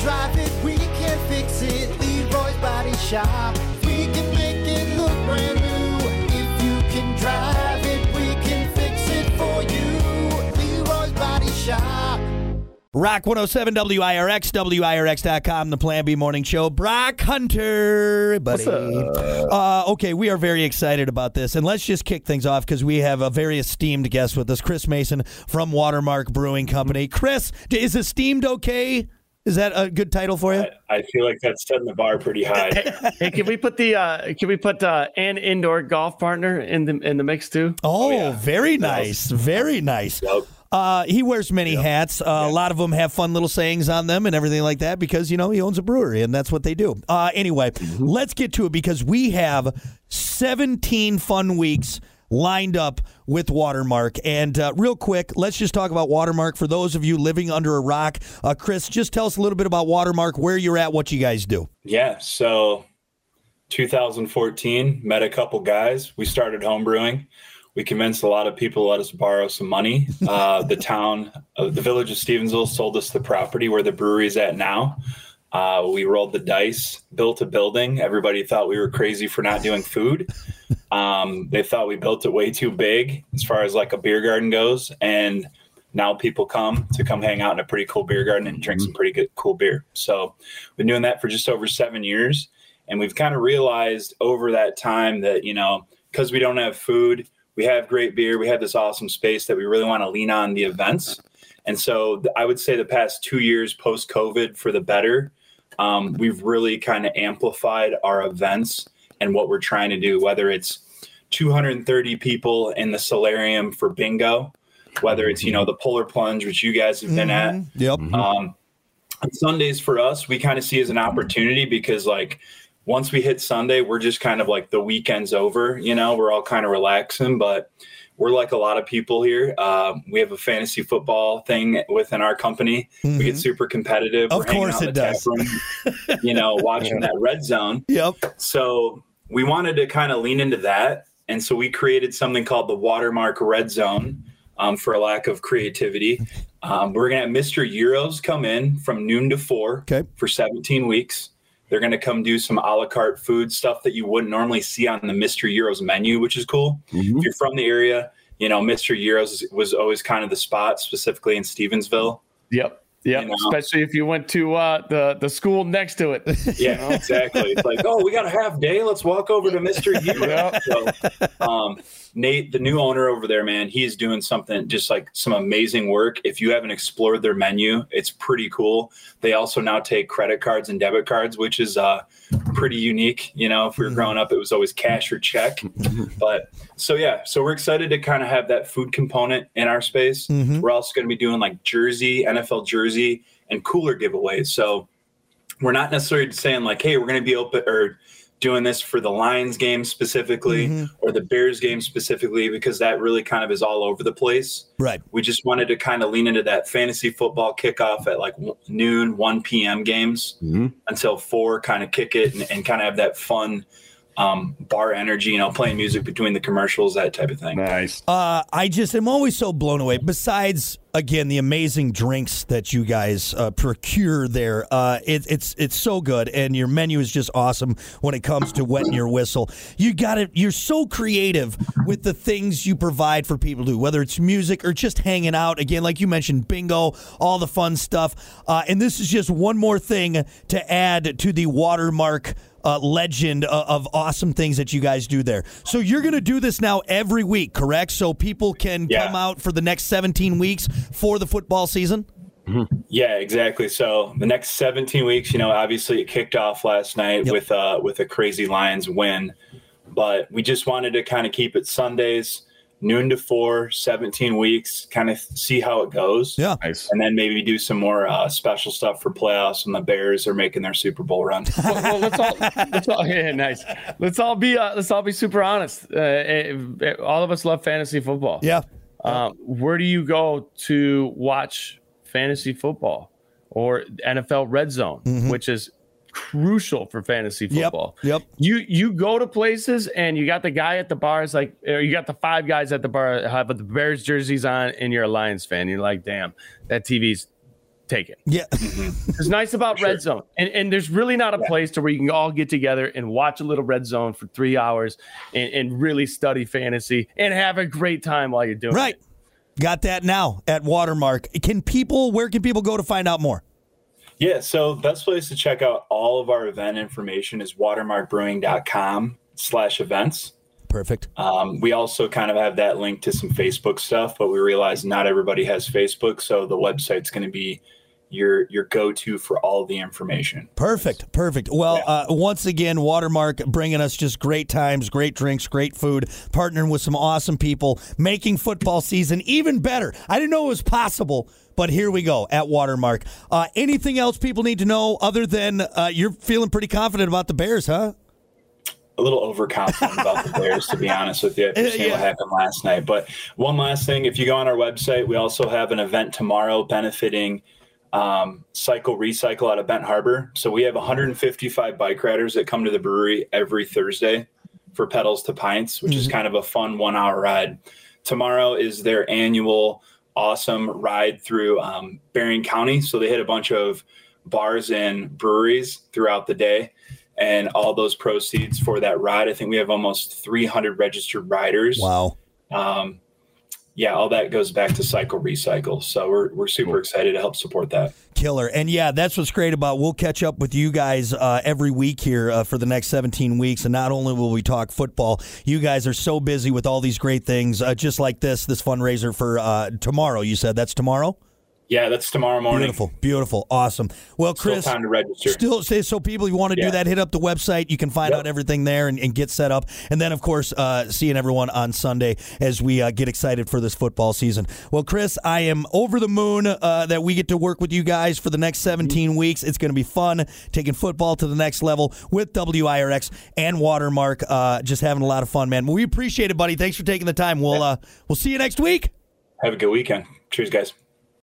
drive it, we can fix it. Leroy's Body Shop. We can make it look brand new. If you can drive it, we can fix it for you. Leroy's Body Shop. Rock 107 WIRX, WIRX.com, the Plan B Morning Show. Brock Hunter, buddy. Uh, okay, we are very excited about this. And let's just kick things off because we have a very esteemed guest with us, Chris Mason from Watermark Brewing Company. Chris, is esteemed okay? Is that a good title for you? I feel like that's setting the bar pretty high. Hey, can we put the uh, can we put uh, an indoor golf partner in the in the mix too? Oh, yeah. very nice. Very nice. Yep. Uh, he wears many hats. Uh, A lot of them have fun little sayings on them and everything like that because, you know, he owns a brewery and that's what they do. Uh, anyway, let's get to it because we have 17 fun weeks lined up with Watermark. And uh, real quick, let's just talk about Watermark for those of you living under a rock. Uh, Chris, just tell us a little bit about Watermark, where you're at, what you guys do. Yeah. So 2014, met a couple guys. We started home brewing. We convinced a lot of people to let us borrow some money. Uh, the town, uh, the village of Stevensville sold us the property where the brewery is at now. Uh, we rolled the dice, built a building. Everybody thought we were crazy for not doing food. Um, they thought we built it way too big as far as like a beer garden goes. And now people come to come hang out in a pretty cool beer garden and drink some pretty good, cool beer. So we've been doing that for just over seven years. And we've kind of realized over that time that, you know, because we don't have food, we have great beer, we have this awesome space that we really want to lean on the events. And so I would say the past two years post COVID for the better, um, we've really kind of amplified our events and what we're trying to do, whether it's 230 people in the solarium for bingo, whether it's, you know, the polar plunge, which you guys have been at. Yep. Um, Sundays for us, we kind of see as an opportunity because like once we hit Sunday, we're just kind of like the weekend's over, you know, we're all kind of relaxing, but we're like a lot of people here. Uh, we have a fantasy football thing within our company. We get super competitive. Of We're course it does. room, you know, watching that red zone. Yep. So we wanted to kind of lean into that. And so we created something called the Watermark Red Zone um, for a lack of creativity. Um, we're going to have Mr. Euros come in from noon to four Okay. for 17 weeks. They're going to come do some a la carte food stuff that you wouldn't normally see on the Mr. Euros menu, which is cool. If you're from the area, you know, Mr. Euros was always kind of the spot, specifically in Stevensville. Yep. Yep. You know. Especially if you went to uh, the the school next to it. Yeah, exactly. It's like, oh, we got a half day. Let's walk over to Mr. Hero. So, um, Nate, the new owner over there, man, he's doing something just like some amazing work. If you haven't explored their menu, it's pretty cool. They also now take credit cards and debit cards, which is uh, pretty unique. You know, if we were growing up, it was always cash or check. But so yeah, so we're excited to kind of have that food component in our space. We're also going to be doing like jersey, NFL jersey, and cooler giveaways. So we're not necessarily saying like, hey, we're going to be open or doing this for the Lions game specifically or the Bears game specifically because that really kind of is all over the place. Right. We just wanted to kind of lean into that fantasy football kickoff at like noon, 1 p.m. games until four, kind of kick it and, and kind of have that fun um, bar energy, you know, playing music between the commercials, that type of thing. nice. Uh, I just am always so blown away. Besides, again, the amazing drinks that you guys uh, procure there, uh, it, it's it's so good, and your menu is just awesome when it comes to wetting your whistle. You got it. You're so creative with the things you provide for people to do, whether it's music or just hanging out. Again, like you mentioned, bingo, all the fun stuff. Uh, and this is just one more thing to add to the watermark uh, legend of, of awesome things that you guys do there. So you're going to do this now every week, correct? So people can Yeah. come out for the next 17 weeks for the football season. Yeah, exactly. So the next 17 weeks, you know, obviously it kicked off last night Yep. with uh with a crazy Lions win, but we just wanted to kind of keep it Sundays, noon to four, 17 weeks, kind of see how it goes. Yeah. Nice. And then maybe do some more uh, special stuff for playoffs when the Bears are making their Super Bowl run. well, well, let's all, let's all yeah, nice. Let's all be uh, let's all be super honest. Uh, eh, eh, all of us love fantasy football. Yeah. Um, where do you go to watch fantasy football or NFL Red Zone, which is crucial for fantasy Mm-hmm. Yep, football? yep. You you go to places and you got the guy at the bar. It's like or you got the five guys at the bar have the Bears jerseys on, and you're a Lions fan. You're like, damn, that TV's take it. Yeah. It's nice about sure. Red Zone, and and there's really not a Yeah. place to where you can all get together and watch a little Red Zone for three hours and, and really study fantasy and have a great time while you're doing right. it. Right. Got that now at Watermark. Can people, where can people go to find out more? Yeah, so best place to check out all of our event information is watermarkbrewing.com slash events. Perfect. Um, we also kind of have that link to some Facebook stuff, but we realize not everybody has Facebook, so the website's going to be your your go to for all the information. Perfect, perfect. Well, Yeah. uh, once again, Watermark bringing us just great times, great drinks, great food, partnering with some awesome people, making football season even better. I didn't know it was possible, but here we go at Watermark. Uh, anything else people need to know other than uh, you're feeling pretty confident about the Bears, huh? A little overconfident about the Bears, to be honest with you, after seeing Yeah. what happened last night. But one last thing, if you go on our website, we also have an event tomorrow benefiting um, Cycle Recycle out of Benton Harbor. So we have 155 bike riders that come to the brewery every Thursday for pedals to pints, which is kind of a fun one hour ride. Tomorrow is their annual awesome ride through um, Berrien County. So they hit a bunch of bars and breweries throughout the day. And all those proceeds for that ride, I think we have almost 300 registered riders. Wow. Um, yeah, all that goes back to Cycle Recycle. So we're, we're super excited to help support that. Killer. And yeah, that's what's great about we'll catch up with you guys uh, every week here uh, for the next 17 weeks. And not only will we talk football, you guys are so busy with all these great things, uh, just like this, this fundraiser for uh, tomorrow. You said that's tomorrow? Yeah, that's tomorrow morning. Beautiful, beautiful, awesome. Well, Chris, Still time to register. still say so. People, you want to do that? Hit up the website. You can find Yep. out everything there and, and get set up. And then, of course, uh, seeing everyone on Sunday as we uh, get excited for this football season. Well, Chris, I am over the moon uh, that we get to work with you guys for the next 17 weeks. It's going to be fun taking football to the next level with WIRX and Watermark. Uh, just having a lot of fun, man. We appreciate it, buddy. Thanks for taking the time. We'll uh, we'll see you next week. Have a good weekend. Cheers, guys.